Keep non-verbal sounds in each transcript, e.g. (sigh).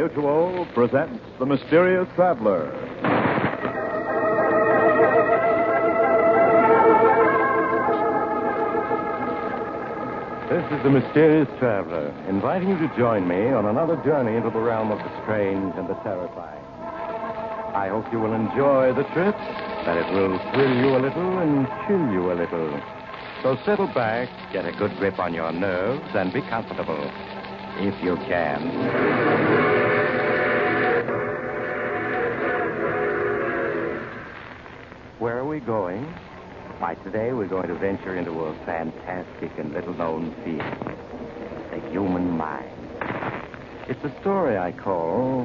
Mutual presents The Mysterious Traveler. This is The Mysterious Traveler, inviting you to join me on another journey into the realm of the strange and the terrifying. I hope you will enjoy the trip, that it will thrill you a little and chill you a little. So settle back, get a good grip on your nerves, and be comfortable, if you can. We going? Why, today we're going to venture into a fantastic and little known field the human mind. It's a story I call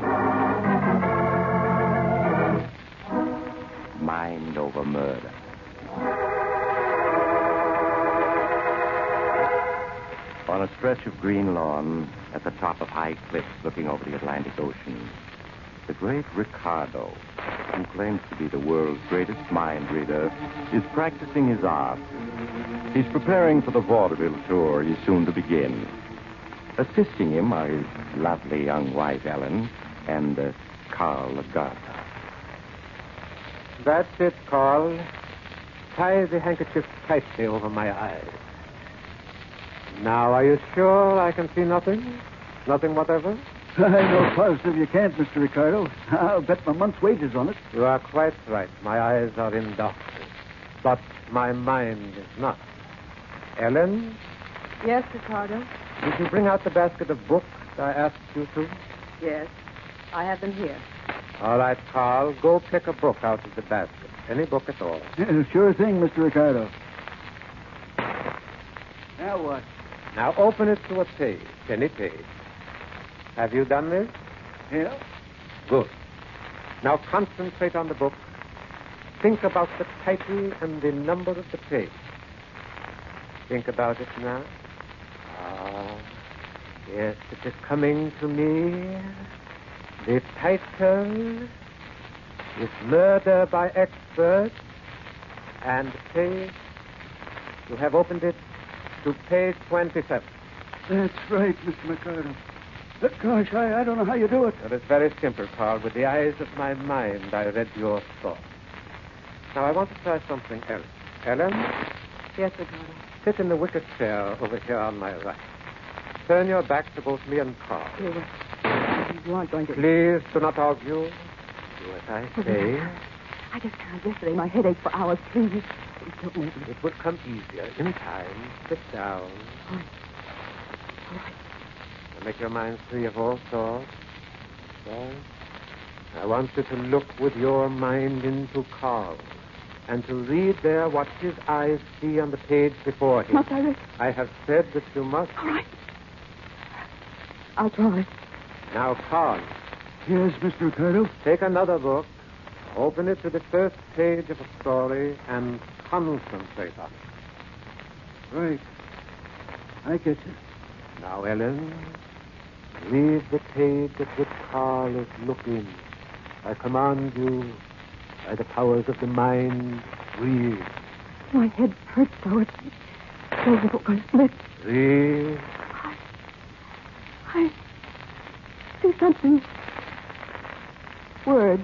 Mind Over Murder. On a stretch of green lawn at the top of high cliffs looking over the Atlantic Ocean, the great Ricardo, who claims to be the world's greatest mind reader, is practicing his art. He's preparing for the vaudeville tour he's soon to begin. Assisting him are his lovely young wife, Ellen, and uh, Carl Lagarta. That's it, Carl. Tie the handkerchief tightly over my eyes. Now, are you sure I can see nothing? Nothing whatever? (laughs) I know positive you can't, Mr. Ricardo. I'll bet my month's wages on it. You are quite right. My eyes are in darkness. But my mind is not. Ellen, Yes, Ricardo. did you bring out the basket of books I asked you to? Yes. I have them here. All right, Carl, go pick a book out of the basket. Any book at all. Yeah, (laughs) sure thing, Mr. Ricardo. Now what? Now open it to a page, any page. Have you done this? Yeah? Good. Now concentrate on the book. Think about the title and the number of the page. Think about it now. Ah, yes, it is coming to me. The title is Murder by Expert, and page. You have opened it to page 27. That's right, Mr. Ricardo. But gosh, I, I don't know how you do it. Well, it's very simple, Carl. With the eyes of my mind, I read your thoughts. Now, I want to try something else. Ellen, Yes, Ricardo. sit in the wicker chair over here on my right. Turn your back to both me and Carl. You, you aren't going to. Please do not argue. Do as I oh, say. I just can't. Yesterday, my head ached for hours. Please, please don't make me. It will come easier in time. Sit down. All right. Now make your mind free of all thoughts. Right. I want you to look with your mind into Carl and to read there what his eyes see on the page before him. Must I risk? I have said that you must. All right. I'll try. Now, Carl, Yes, Mr. Ricardo. take another book, open it to the first page of a story, and concentrate on it. Right. I get you. Now, Ellen, read the page at which Carl is looking. I command you, by the powers of the mind, read. My head hurts so it's so going to split. Read. I I. see something. Words,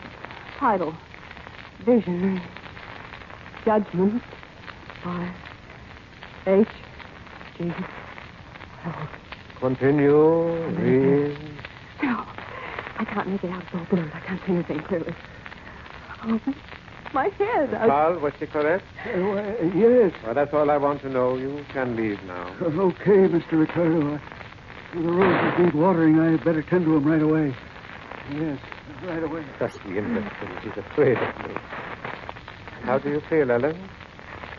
title, vision, judgment by H. G. Wells. Continue. Read. No, I can't make it out. It's all blurred. I can't see anything clearly. Oh, my head. I... Carl, was she correct? Uh, why, yes. Well, that's all I want to know. You can leave now. Okay, Mr. Ricardo. I, the roses need watering. I had better tend to them right away. Yes, right away. Just the innocent. She's afraid of me. How do you feel, Ellen?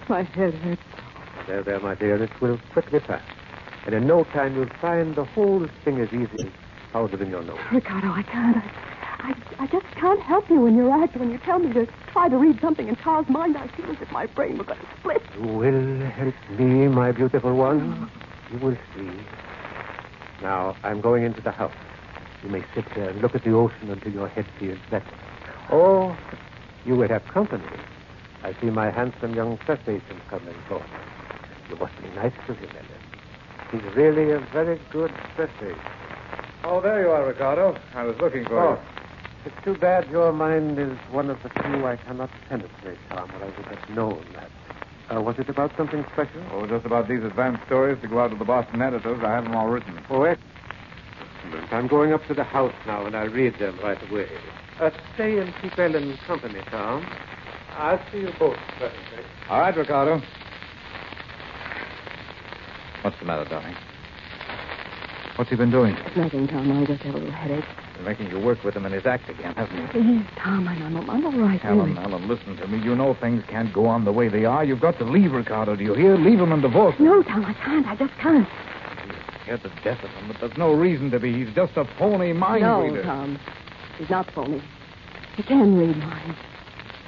My head hurts. There, there, my dear. It will quickly pass. And in no time you'll find the whole thing as easy as powder in your nose. Ricardo, I can't. I, I, I just can't help you in your act. When you tell me to try to read something in Charles' mind, I feel as if my brain were going to split. You will help me, my beautiful one. You will see. Now, I'm going into the house. You may sit there and look at the ocean until your head feels better. Oh, you will have company. I see my handsome young press agent coming forward. You must be nice to him, Ellen. He's really a very good press. Oh, there you are, Ricardo. I was looking for you. Oh, it's too bad your mind is one of the few I cannot penetrate, Tom, or I would have known that. Uh, was it about something special? you. Oh, just about these advanced stories to go out to the Boston editors. I have them all written. Oh, excellent. I'm going up to the house now, and I'll read them right away. Uh, stay and keep Ellen company, Tom. I'll see you both presently. All right, Ricardo. What's the matter, darling? What's he been doing? Nothing, Tom. I just have a little headache. Been making you work with him in his act again, haven't he? Please, Tom, I'm, I'm, I'm all right. Ellen, really. Ellen, listen to me. You know things can't go on the way they are. You've got to leave Ricardo. Do you hear? Leave him and divorce him. No, Tom, I can't. I just can't. Scared to death of him, but there's no reason to be. He's just a phony mind no, reader. Tom. He's not phony. He can read minds.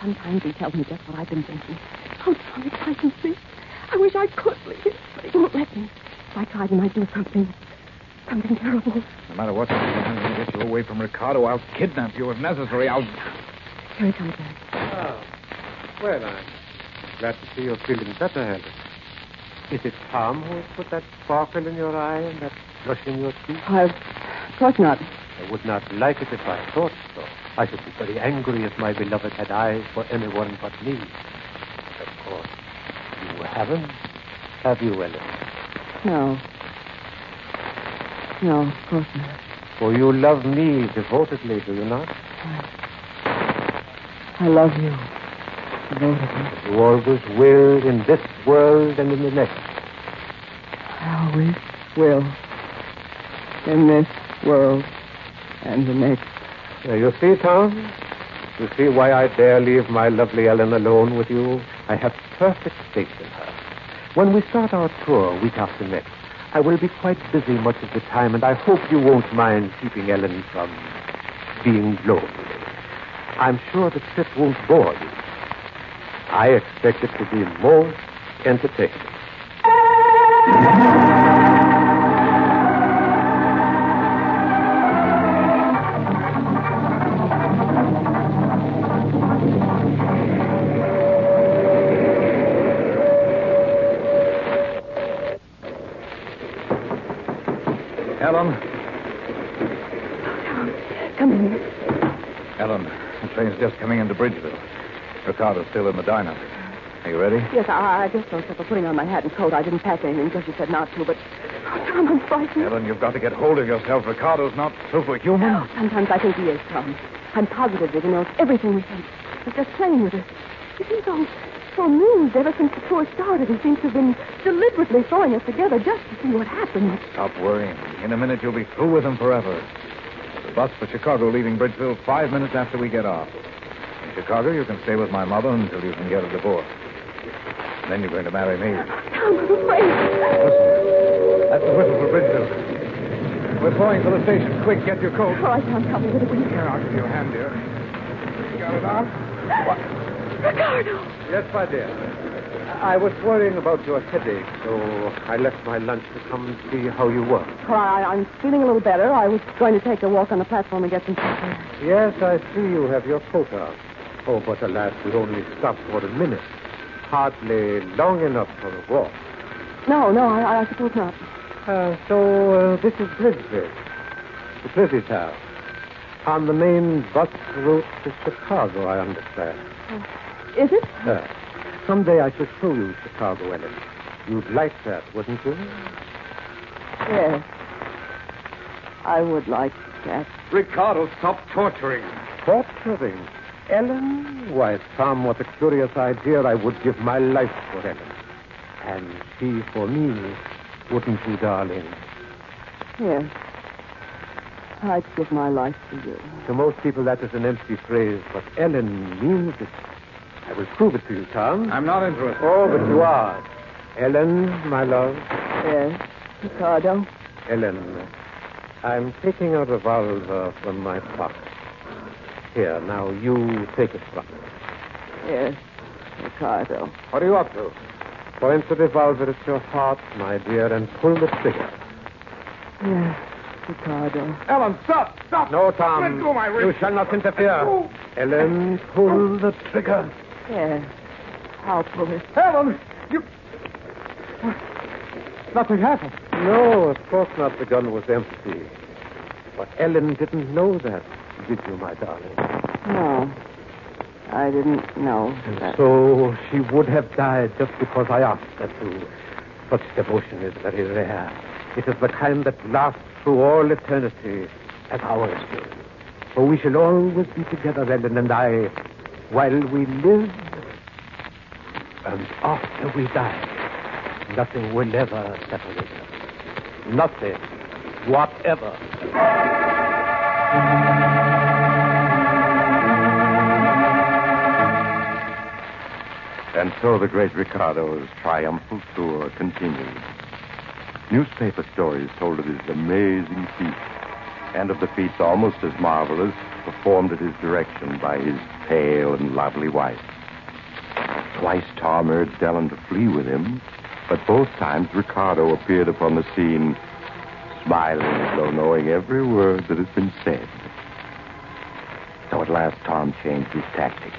Sometimes he tells me just what I've been thinking. Oh, Tom, it frightens me. I wish I could leave it, but he won't let me. If I tried, he might do something. Something terrible. No matter what, I'm going to get you away from Ricardo. I'll kidnap you if necessary. I'll. Here he comes back. Oh. Ah, well, I'm glad to see you're feeling better, Ellen. Is it Tom who has put that sparkle in your eye and that flush in your cheek? I, of course not. I would not like it if I thought so. I should be very angry if my beloved had eyes for anyone but me. Haven't, have you, Ellen? No. No, of course not. For you love me devotedly, do you not? I love you. Devotedly. You always will in this world and in the next. I always will. In this world and the next. There you see, Tom? You see why I dare leave my lovely Ellen alone with you? I have perfect faith in her. When we start our tour week after next, I will be quite busy much of the time, and I hope you won't mind keeping Ellen from being lonely. I'm sure the trip won't bore you. I expect it to be most entertaining. Ricardo's still in the diner. Are you ready? Yes, I, I just thought of putting on my hat and coat. I didn't pack anything because you said not to, but. Oh, Tom, I'm frightened. Ellen, you've got to get hold of yourself. Ricardo's not superhuman. No, sometimes I think he is, Tom. I'm positive that he knows everything we think. He's just playing with us. He seems so, so amused ever since the tour started. He seems to have been deliberately throwing us together just to see what happens. Stop worrying. In a minute, you'll be through with him forever. The bus for Chicago leaving Bridgeville five minutes after we get off. Chicago, you can stay with my mother until you can get a divorce. Then you're going to marry me. Tom, I'm afraid. Listen, that's the whistle for Bridgeville. We're going for the station. Quick, get your coat. Oh, All right, Tom, help me with it, will? Here, I'll give you a hand, dear. You got it on? What? Ricardo! Yes, my dear. I was worrying about your headache, so I left my lunch to come and see how you were. Well, I, I'm feeling a little better. I was going to take a walk on the platform and get some fresh air. Yes, I see you have your coat on. Oh, but alas, we only stopped for a minute. Hardly long enough for a walk. No, no, I, I suppose not. Uh, so uh, this is Bridgeville, the pretty town. On the main bus route to Chicago, I understand. Is it? Uh, someday I shall show you Chicago, Ellen. You'd like that, wouldn't you? Yes. I would like that. Ricardo, stop torturing. Torturing. Ellen? Why, Tom, what a curious idea. I would give my life for Ellen. And she for me, wouldn't you, darling? Yes. I'd give my life for you. To most people, that is an empty phrase, but Ellen means it. I will prove it to you, Tom. I'm not interested. Oh, but you are. Ellen, my love. Yes, Ricardo. Ellen, I'm taking a revolver from my pocket. Here, now you take it from me. Yes, Ricardo. What are you up to? Point the revolver at your heart, my dear, and pull the trigger. Yes, Ricardo. Ellen, stop! Stop! No, Tom. Let go my wrist. You shall not interfere. Ellen, pull the trigger. Yes, I'll pull it. Ellen! You. Nothing happened. No, of course not. The gun was empty. But Ellen didn't know that, did you, my darling? No, I didn't know that. So she would have died just because I asked her to. Such devotion is very rare. It is the kind that lasts through all eternity, as ours do. For we shall always be together, Ellen and I, while we live and after we die. Nothing will ever separate us. Nothing, whatever. And so the great Ricardo's triumphal tour continued. Newspaper stories told of his amazing feats, and of the feats almost as marvelous performed at his direction by his pale and lovely wife. Twice Tom urged Ellen to flee with him, but both times Ricardo appeared upon the scene, smiling as though knowing every word that had been said. So at last Tom changed his tactics.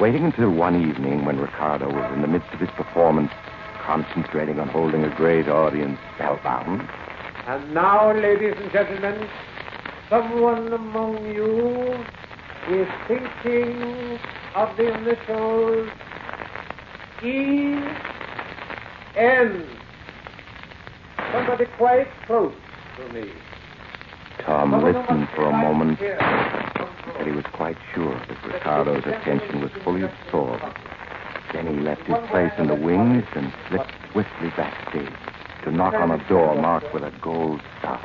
Waiting until one evening when Ricardo was in the midst of his performance, concentrating on holding a great audience spellbound, And now, ladies and gentlemen, someone among you is thinking of the initials E N. Somebody quite close to me. Tom Someone listened for a moment, here. But he was quite sure that Ricardo's attention was fully absorbed. Then he left his place in the wings and slipped swiftly backstage to knock on a door marked with a gold star.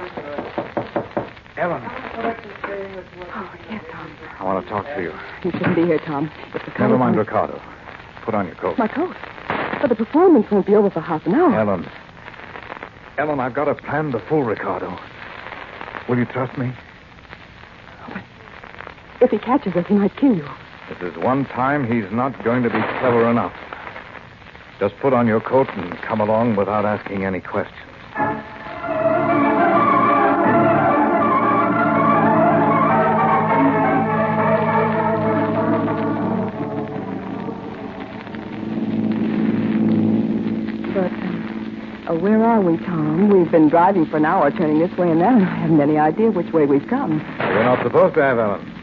Ellen, Oh, yes, Tom. I want to talk to you. You shouldn't be here, Tom. It's Ricardo. Never mind Ricardo. Put on your coat. My coat. But the performance won't be over for half an hour. Ellen. Ellen, I've got a plan to fool Ricardo. Will you trust me? If he catches us, he might kill you. This is one time he's not going to be clever enough. Just put on your coat and come along without asking any questions. But uh, uh, where are we, Tom? We've been driving for an hour, turning this way and that. and I haven't any idea which way we've come. You're not supposed to have, Ellen.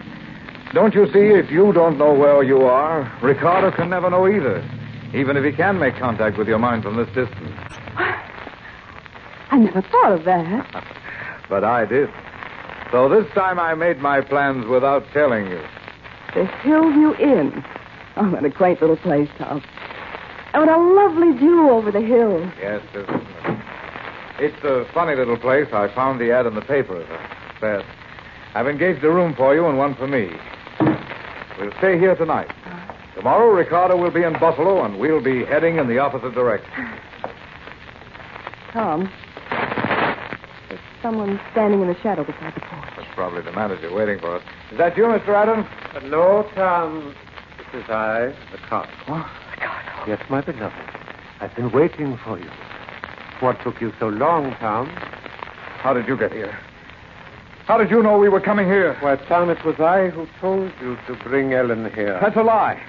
Don't you see, if you don't know where you are, Ricardo can never know either, even if he can make contact with your mind from this distance. I never thought of that. (laughs) But I did. So this time I made my plans without telling you. The Hillview Inn. Oh, what a quaint little place, Tom. And what a lovely view over the hills. Yes, isn't it? It's a funny little place. I found the ad in the paper. Says, I've engaged a room for you and one for me. We'll stay here tonight. Tomorrow, Ricardo will be in Buffalo, and we'll be heading in the opposite direction. Tom, there's someone standing in the shadow beside the porch. That's probably the manager waiting for us. Is that you, Mr. Adams? But no, Tom. It is I, the cop. Ricardo. Yes, my beloved. I've been waiting for you. What took you so long, Tom? How did you get here? How did you know we were coming here? Why, Tom, it was I who told you to bring Ellen here. That's a lie.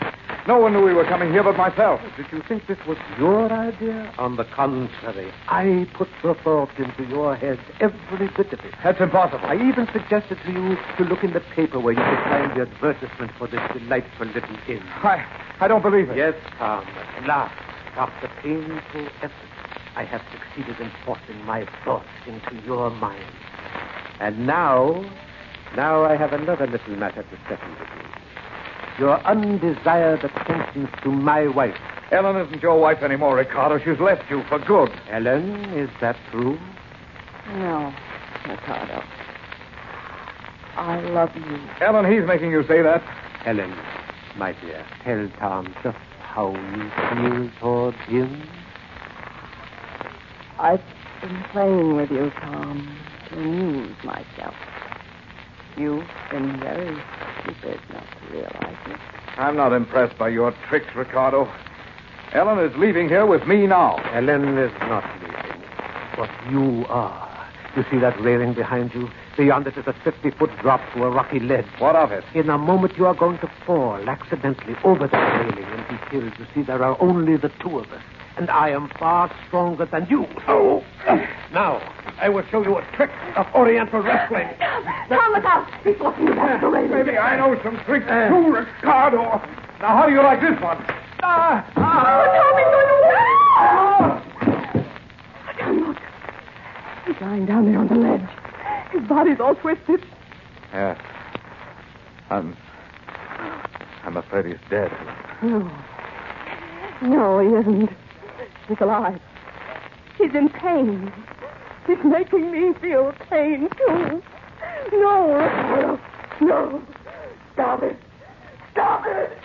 No one knew we were coming here but myself. Oh, did you think this was your idea? On the contrary, I put the thought into your head, every bit of it. That's impossible. I even suggested to you to look in the paper where you could find the advertisement for this delightful little inn. I, I don't believe it. Yes, Tom, at last, after painful effort, I have succeeded in forcing my thoughts into your mind. And now, now I have another little matter to settle with you. Your undesired attentions to my wife. Ellen isn't your wife anymore, Ricardo. She's left you for good. Ellen, is that true? No, Ricardo. I love you. Ellen, he's making you say that. Ellen, my dear, tell Tom just how you feel toward him. I've been playing with you, Tom, to amuse myself. You've been very stupid not to realize it. I'm not impressed by your tricks, Ricardo. Ellen is leaving here with me now. Ellen is not leaving, but you are. You see that railing behind you? Beyond it is a 50 foot drop to a rocky ledge. What of it? In a moment, you are going to fall accidentally over that railing and be killed. You see, there are only the two of us, and I am far stronger than you. Oh! Now, I will show you a trick of Oriental wrestling. Tom, look out! He's walking you back the railing. Maybe I know some tricks uh. too, Ricardo. Now, how do you like this one? Ah! ah. Oh, Tom, he's going to... Tom, ah. look. He's lying down there on the ledge. His body's all twisted. Yes. I'm. I'm afraid he's dead. No. No, he isn't. He's alive. He's in pain. He's making me feel pain, too. No. No. Stop it. Stop it.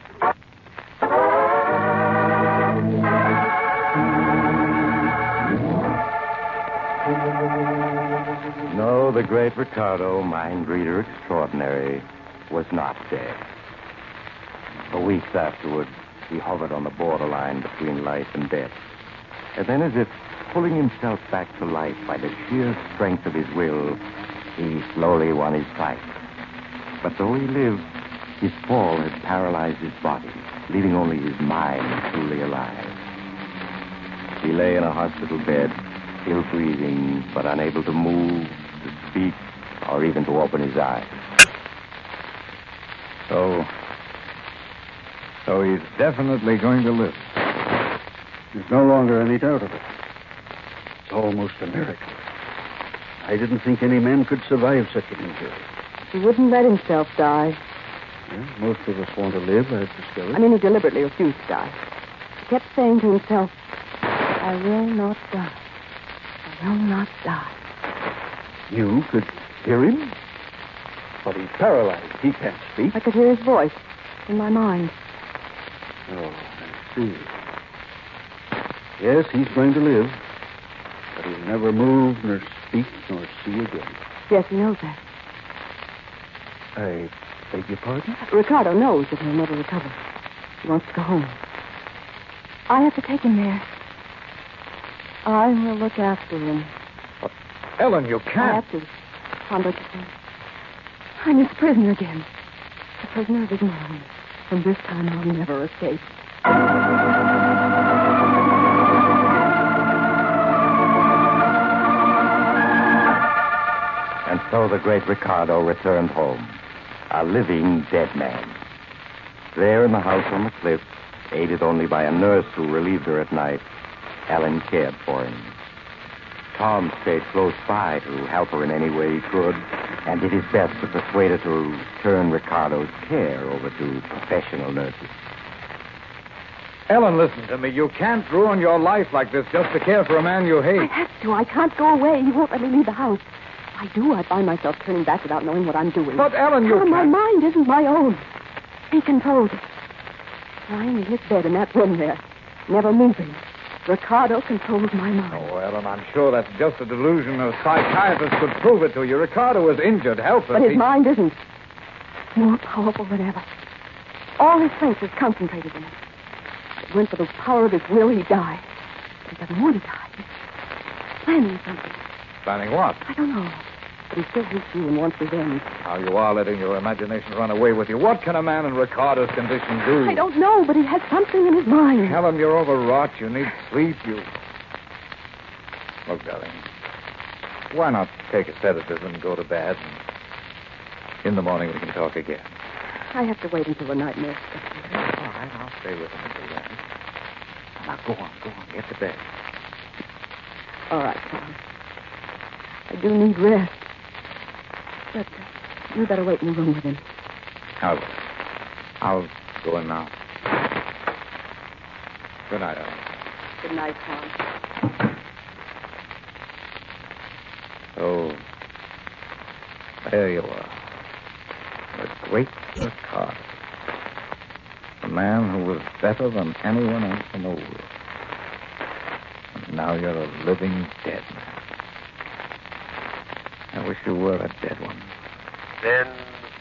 No, the great Ricardo, mind reader extraordinary, was not dead. For weeks afterward, he hovered on the borderline between life and death. And then, as if pulling himself back to life by the sheer strength of his will, he slowly won his fight. But though he lived, his fall had paralyzed his body, leaving only his mind truly alive. He lay in a hospital bed, still breathing, but unable to move, to speak, or even to open his eyes. So. So he's definitely going to live. There's no longer any doubt of it. It's almost a miracle. I didn't think any man could survive such an injury. He wouldn't let himself die. Yeah, most of us want to live, I've discovered. I mean, he deliberately refused to die. He kept saying to himself, I will not die. I will not die. you could hear him? But he's paralyzed. He can't speak. I could hear his voice in my mind. Oh, I see. Yes, he's going to live. He'll never move, nor speak, nor see again. Yes, he knows that. I beg your pardon? Ricardo knows that he'll never recover. He wants to go home. I have to take him there. I will look after him. Uh, Ellen, you can't. I have to. You see? I'm his prisoner again. The prisoner of his mind. From this time I'll never escape. So the great Ricardo returned home, a living dead man. There in the house on the cliff, aided only by a nurse who relieved her at night, Ellen cared for him. Tom stayed close by to help her in any way he could, and did his best to persuade her to turn Ricardo's care over to professional nurses. Ellen, listen to me. You can't ruin your life like this just to care for a man you hate. I have to. I can't go away. He won't let me leave the house. I do, I find myself turning back without knowing what I'm doing. But, Ellen, you Tom, my mind isn't my own. He Be composed. Lying in his bed in that room there, never moving. Ricardo controls my mind. Oh, Ellen, I'm sure that's just a delusion. A psychiatrist could prove it to you. Ricardo is injured, helpless. But his He- mind isn't. More powerful than ever. All his strength is concentrated in it. It weren't for the power of his will, he'd die. But he doesn't want to die. He's planning something. Planning what? I don't know. But he still hates you and wants revenge. How you are letting your imagination run away with you. What can a man in Ricardo's condition do? I don't know, but he has something in his mind. Ellen, you're overwrought. You need sleep. You. Look, darling. Why not take a sedative and go to bed? And in the morning we can talk again. I have to wait until the night nurse gets here. All right, I'll stay with him until then. Now go on, go on, get to bed. All right, Tom. I do need rest. But uh, you better wait in the room with him. I'll, I'll go in now. Good night, Ellen. Good night, Tom. So, there you are. The great Ricardo. The man who was better than anyone else in the world. And now you're a living dead man. I wish you were a dead one. Then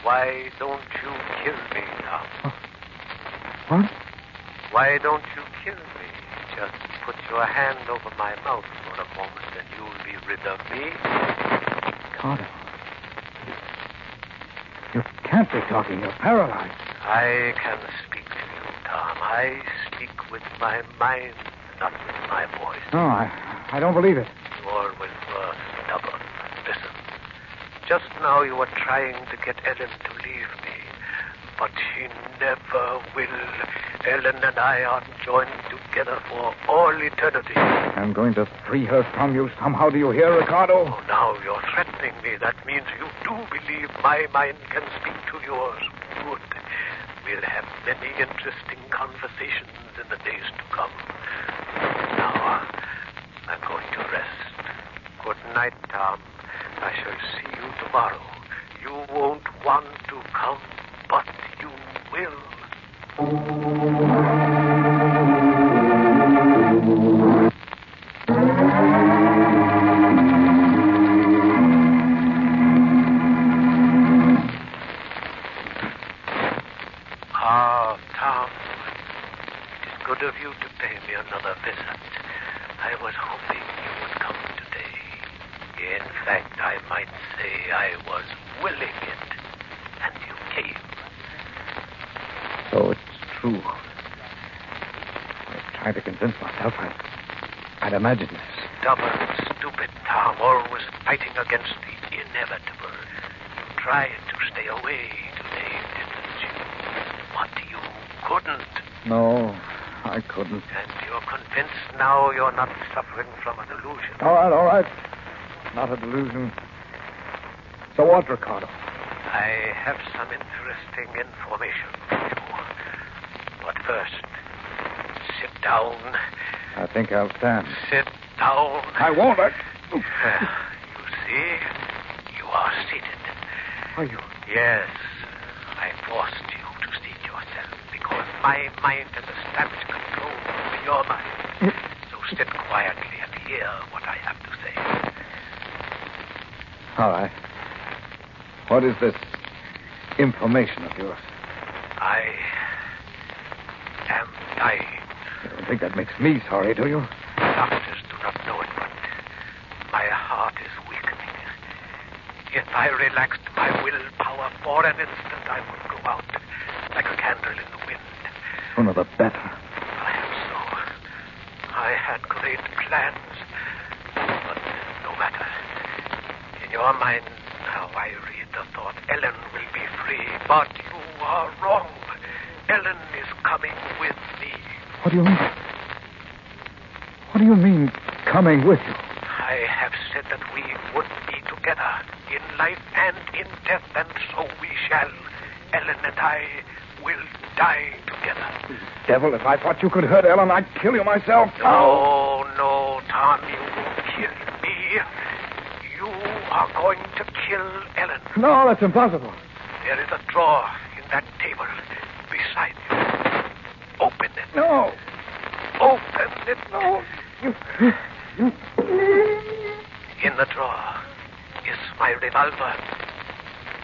why don't you kill me, Tom? What? Why don't you kill me? Just put your hand over my mouth for a moment and you'll be rid of me. Carter. You can't be talking. You're paralyzed. I can speak to you, Tom. I speak with my mind, not with my voice. No, I, I don't believe it. You always were stubborn. Listen. Just now you were trying to get Ellen to leave me. But she never will. Ellen and I are joined together for all eternity. I'm going to free her from you somehow. Do you hear, Ricardo? Oh, now you're threatening me. That means you do believe my mind can speak to yours. Good. We'll have many interesting conversations in the days to come. Now, I'm going to rest. Good night, Tom. I shall see you tomorrow. You won't want to come, but you will. So what, Ricardo? I have some interesting information for you. But first, sit down. I think I'll stand. Sit down. I won't. I... Uh, you see, you are seated. Are you? Yes, uh, I forced you to seat yourself because my mind has established control over your mind. So sit quietly and hear what I have to say. All right. What is this information of yours? I am dying. You don't think that makes me sorry, do you? Doctors do not know it, but my heart is weakening. If I relaxed my willpower for an instant, I would go out like a candle in the wind. Oh, Sooner the better. Perhaps so. I had great plans, but no matter. In your mind now, I read the thought Ellen will be free, but you are wrong. Ellen is coming with me. What do you mean? What do you mean, coming with you? I have said that we would be together in life and in death, and so we shall. Ellen and I will die together. Devil, if I thought you could hurt Ellen, I'd kill you myself. No, no, Tom, you will kill me. You are going to kill Ellen. No, that's impossible. There is a drawer in that table beside you. Open it. No. Open it. No. You. In the drawer is my revolver.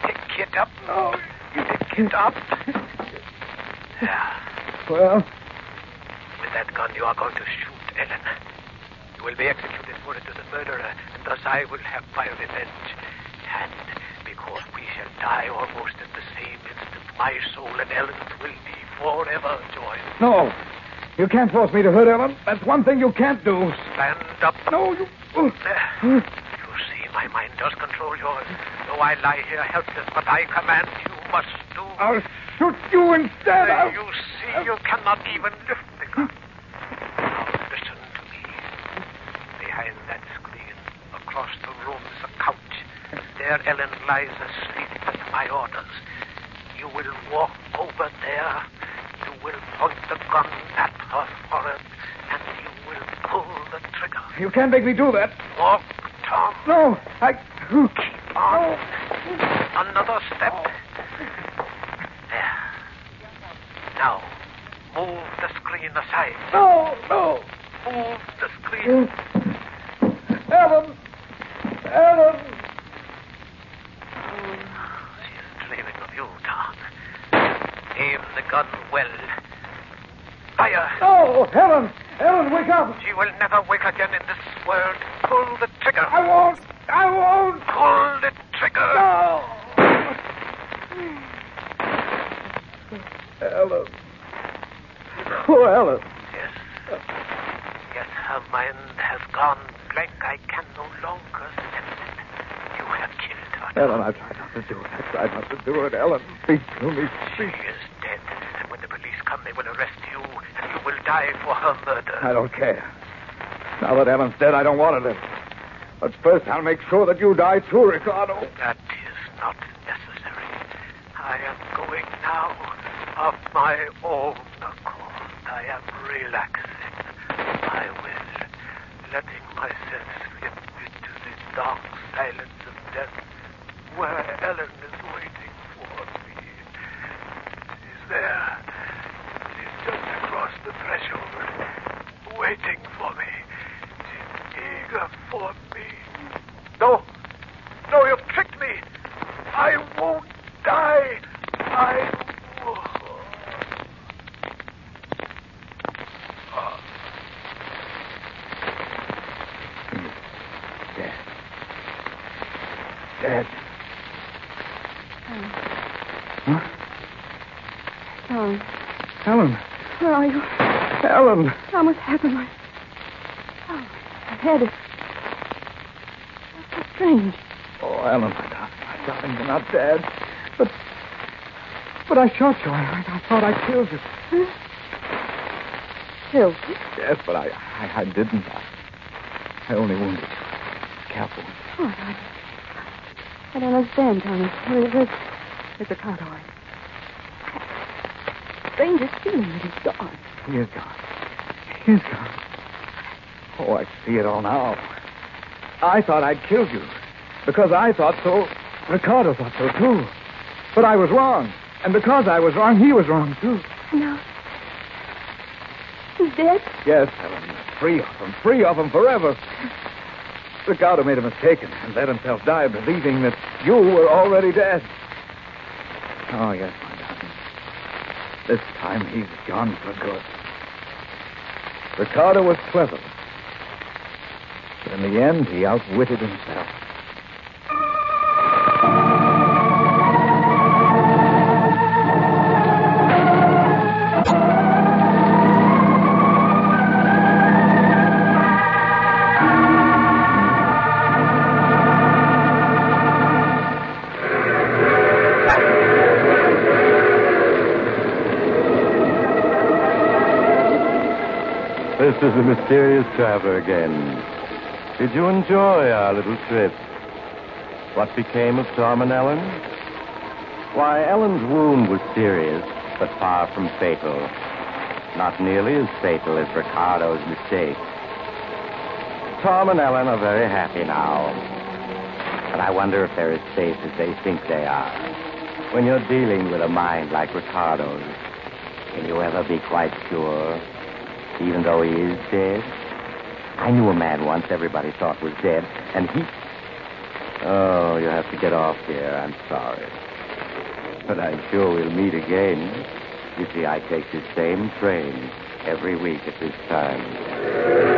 Pick it up. No. Pick it up. There. Well, With that gun, you are going to shoot Ellen. You will be executed for it as a murderer, thus I will have my revenge. And because we shall die almost at the same instant, my soul and Ellen's will be forever joined. no. You can't force me to hurt Ellen. That's one thing you can't do. Stand up. No, you. There. You see, my mind does control yours. Though I lie here helpless, but I command you must do. I'll shoot you instead. I'll... You see, you cannot even lift the gun. Now listen to me. Behind that screen, across the room, is a couch. And there Ellen lies asleep at my orders. You will walk over there. You will point the gun at her forehead, and you will pull the trigger. You can't make me do that. Walk, Tom. No, I. Keep on. Another step. There. Now, in the side. No, no. Move the screen. Ellen! Ellen! She's dreaming of you, Tom. Aim the gun well. Fire. Oh, Ellen! Ellen, wake up! She will never wake again in this world. Pull the trigger. I won't! I won't! Pull the trigger. No! Ellen. Oh, Ellen. Yes. Yes, her mind has gone blank. I can no longer sense it. You have killed her. Ellen, I tried not to do it. I mustn't do it. Ellen, speak to me. She is dead. And when the police come, they will arrest you, and you will die for her murder. I don't care. Now that Ellen's dead, I don't want to live. But first, I'll make sure that you die too, Ricardo. That is not necessary. I am going now of my own accord. I am relaxing my will, letting myself slip into the dark silence of death where Ellen is waiting for me. She's there. She's just across the threshold, waiting for me. She's eager for me. No, no, you've tricked me. I won't die. I. Dead. Dead. Tom, Ellen. where are you? Ellen. Tom, what's happened? My, oh, my head is. That's so strange. Oh, Ellen, my darling, my darling, you're not dead. But. But I shot you. I, I thought I killed you. Killed. Yes, but I, I, I didn't. I, I only wounded you. Careful. Oh, I, I don't understand. Where, where's, where's Ricardo? I, strangest feeling that he's gone. He is gone. He's gone. Oh, I see it all now. I thought I'd killed you. Because I thought so, Ricardo thought so, too. But I was wrong. And because I was wrong, he was wrong, too. No. He's dead? Yes, Ellen. Free of him. Free of him forever. Ricardo made a mistake and, and let himself die, believing that you were already dead. Oh, yes, my darling. This time he's gone for good. Ricardo was clever. But in the end, he outwitted himself. Is the mysterious traveler again. Did you enjoy our little trip? What became of Tom and Ellen? Why, Ellen's wound was serious, but far from fatal. Not nearly as fatal as Ricardo's mistake. Tom and Ellen are very happy now. But I wonder if they're as safe as they think they are. When you're dealing with a mind like Ricardo's, can you ever be quite sure even though he is dead? I knew a man once everybody thought was dead, and he. Oh, you'll have to get off here. I'm sorry. But I'm sure we'll meet again. You see, I take the same train every week at this time.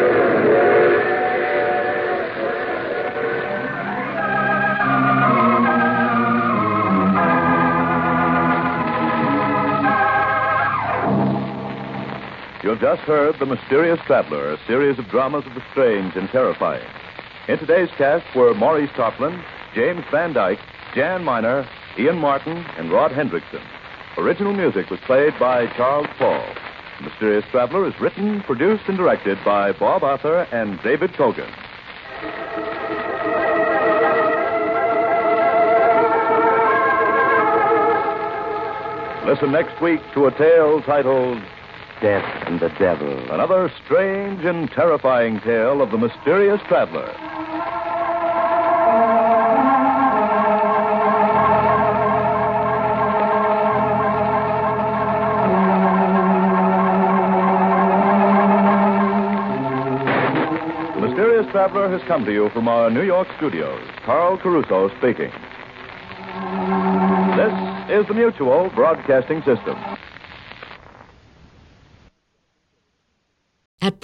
You've just heard The Mysterious Traveler, a series of dramas of the strange and terrifying. In today's cast were Maurice Tarplin, James Van Dyke, Jan Miner, Ian Martin, and Rod Hendrickson. Original music was played by Charles Paul. The Mysterious Traveler is written, produced, and directed by Bob Arthur and David Kogan. Listen next week to a tale titled Death and the Devil. Another strange and terrifying tale of the mysterious traveler. The Mysterious Traveler has come to you from our New York studios. Carl Caruso speaking. This is the Mutual Broadcasting System.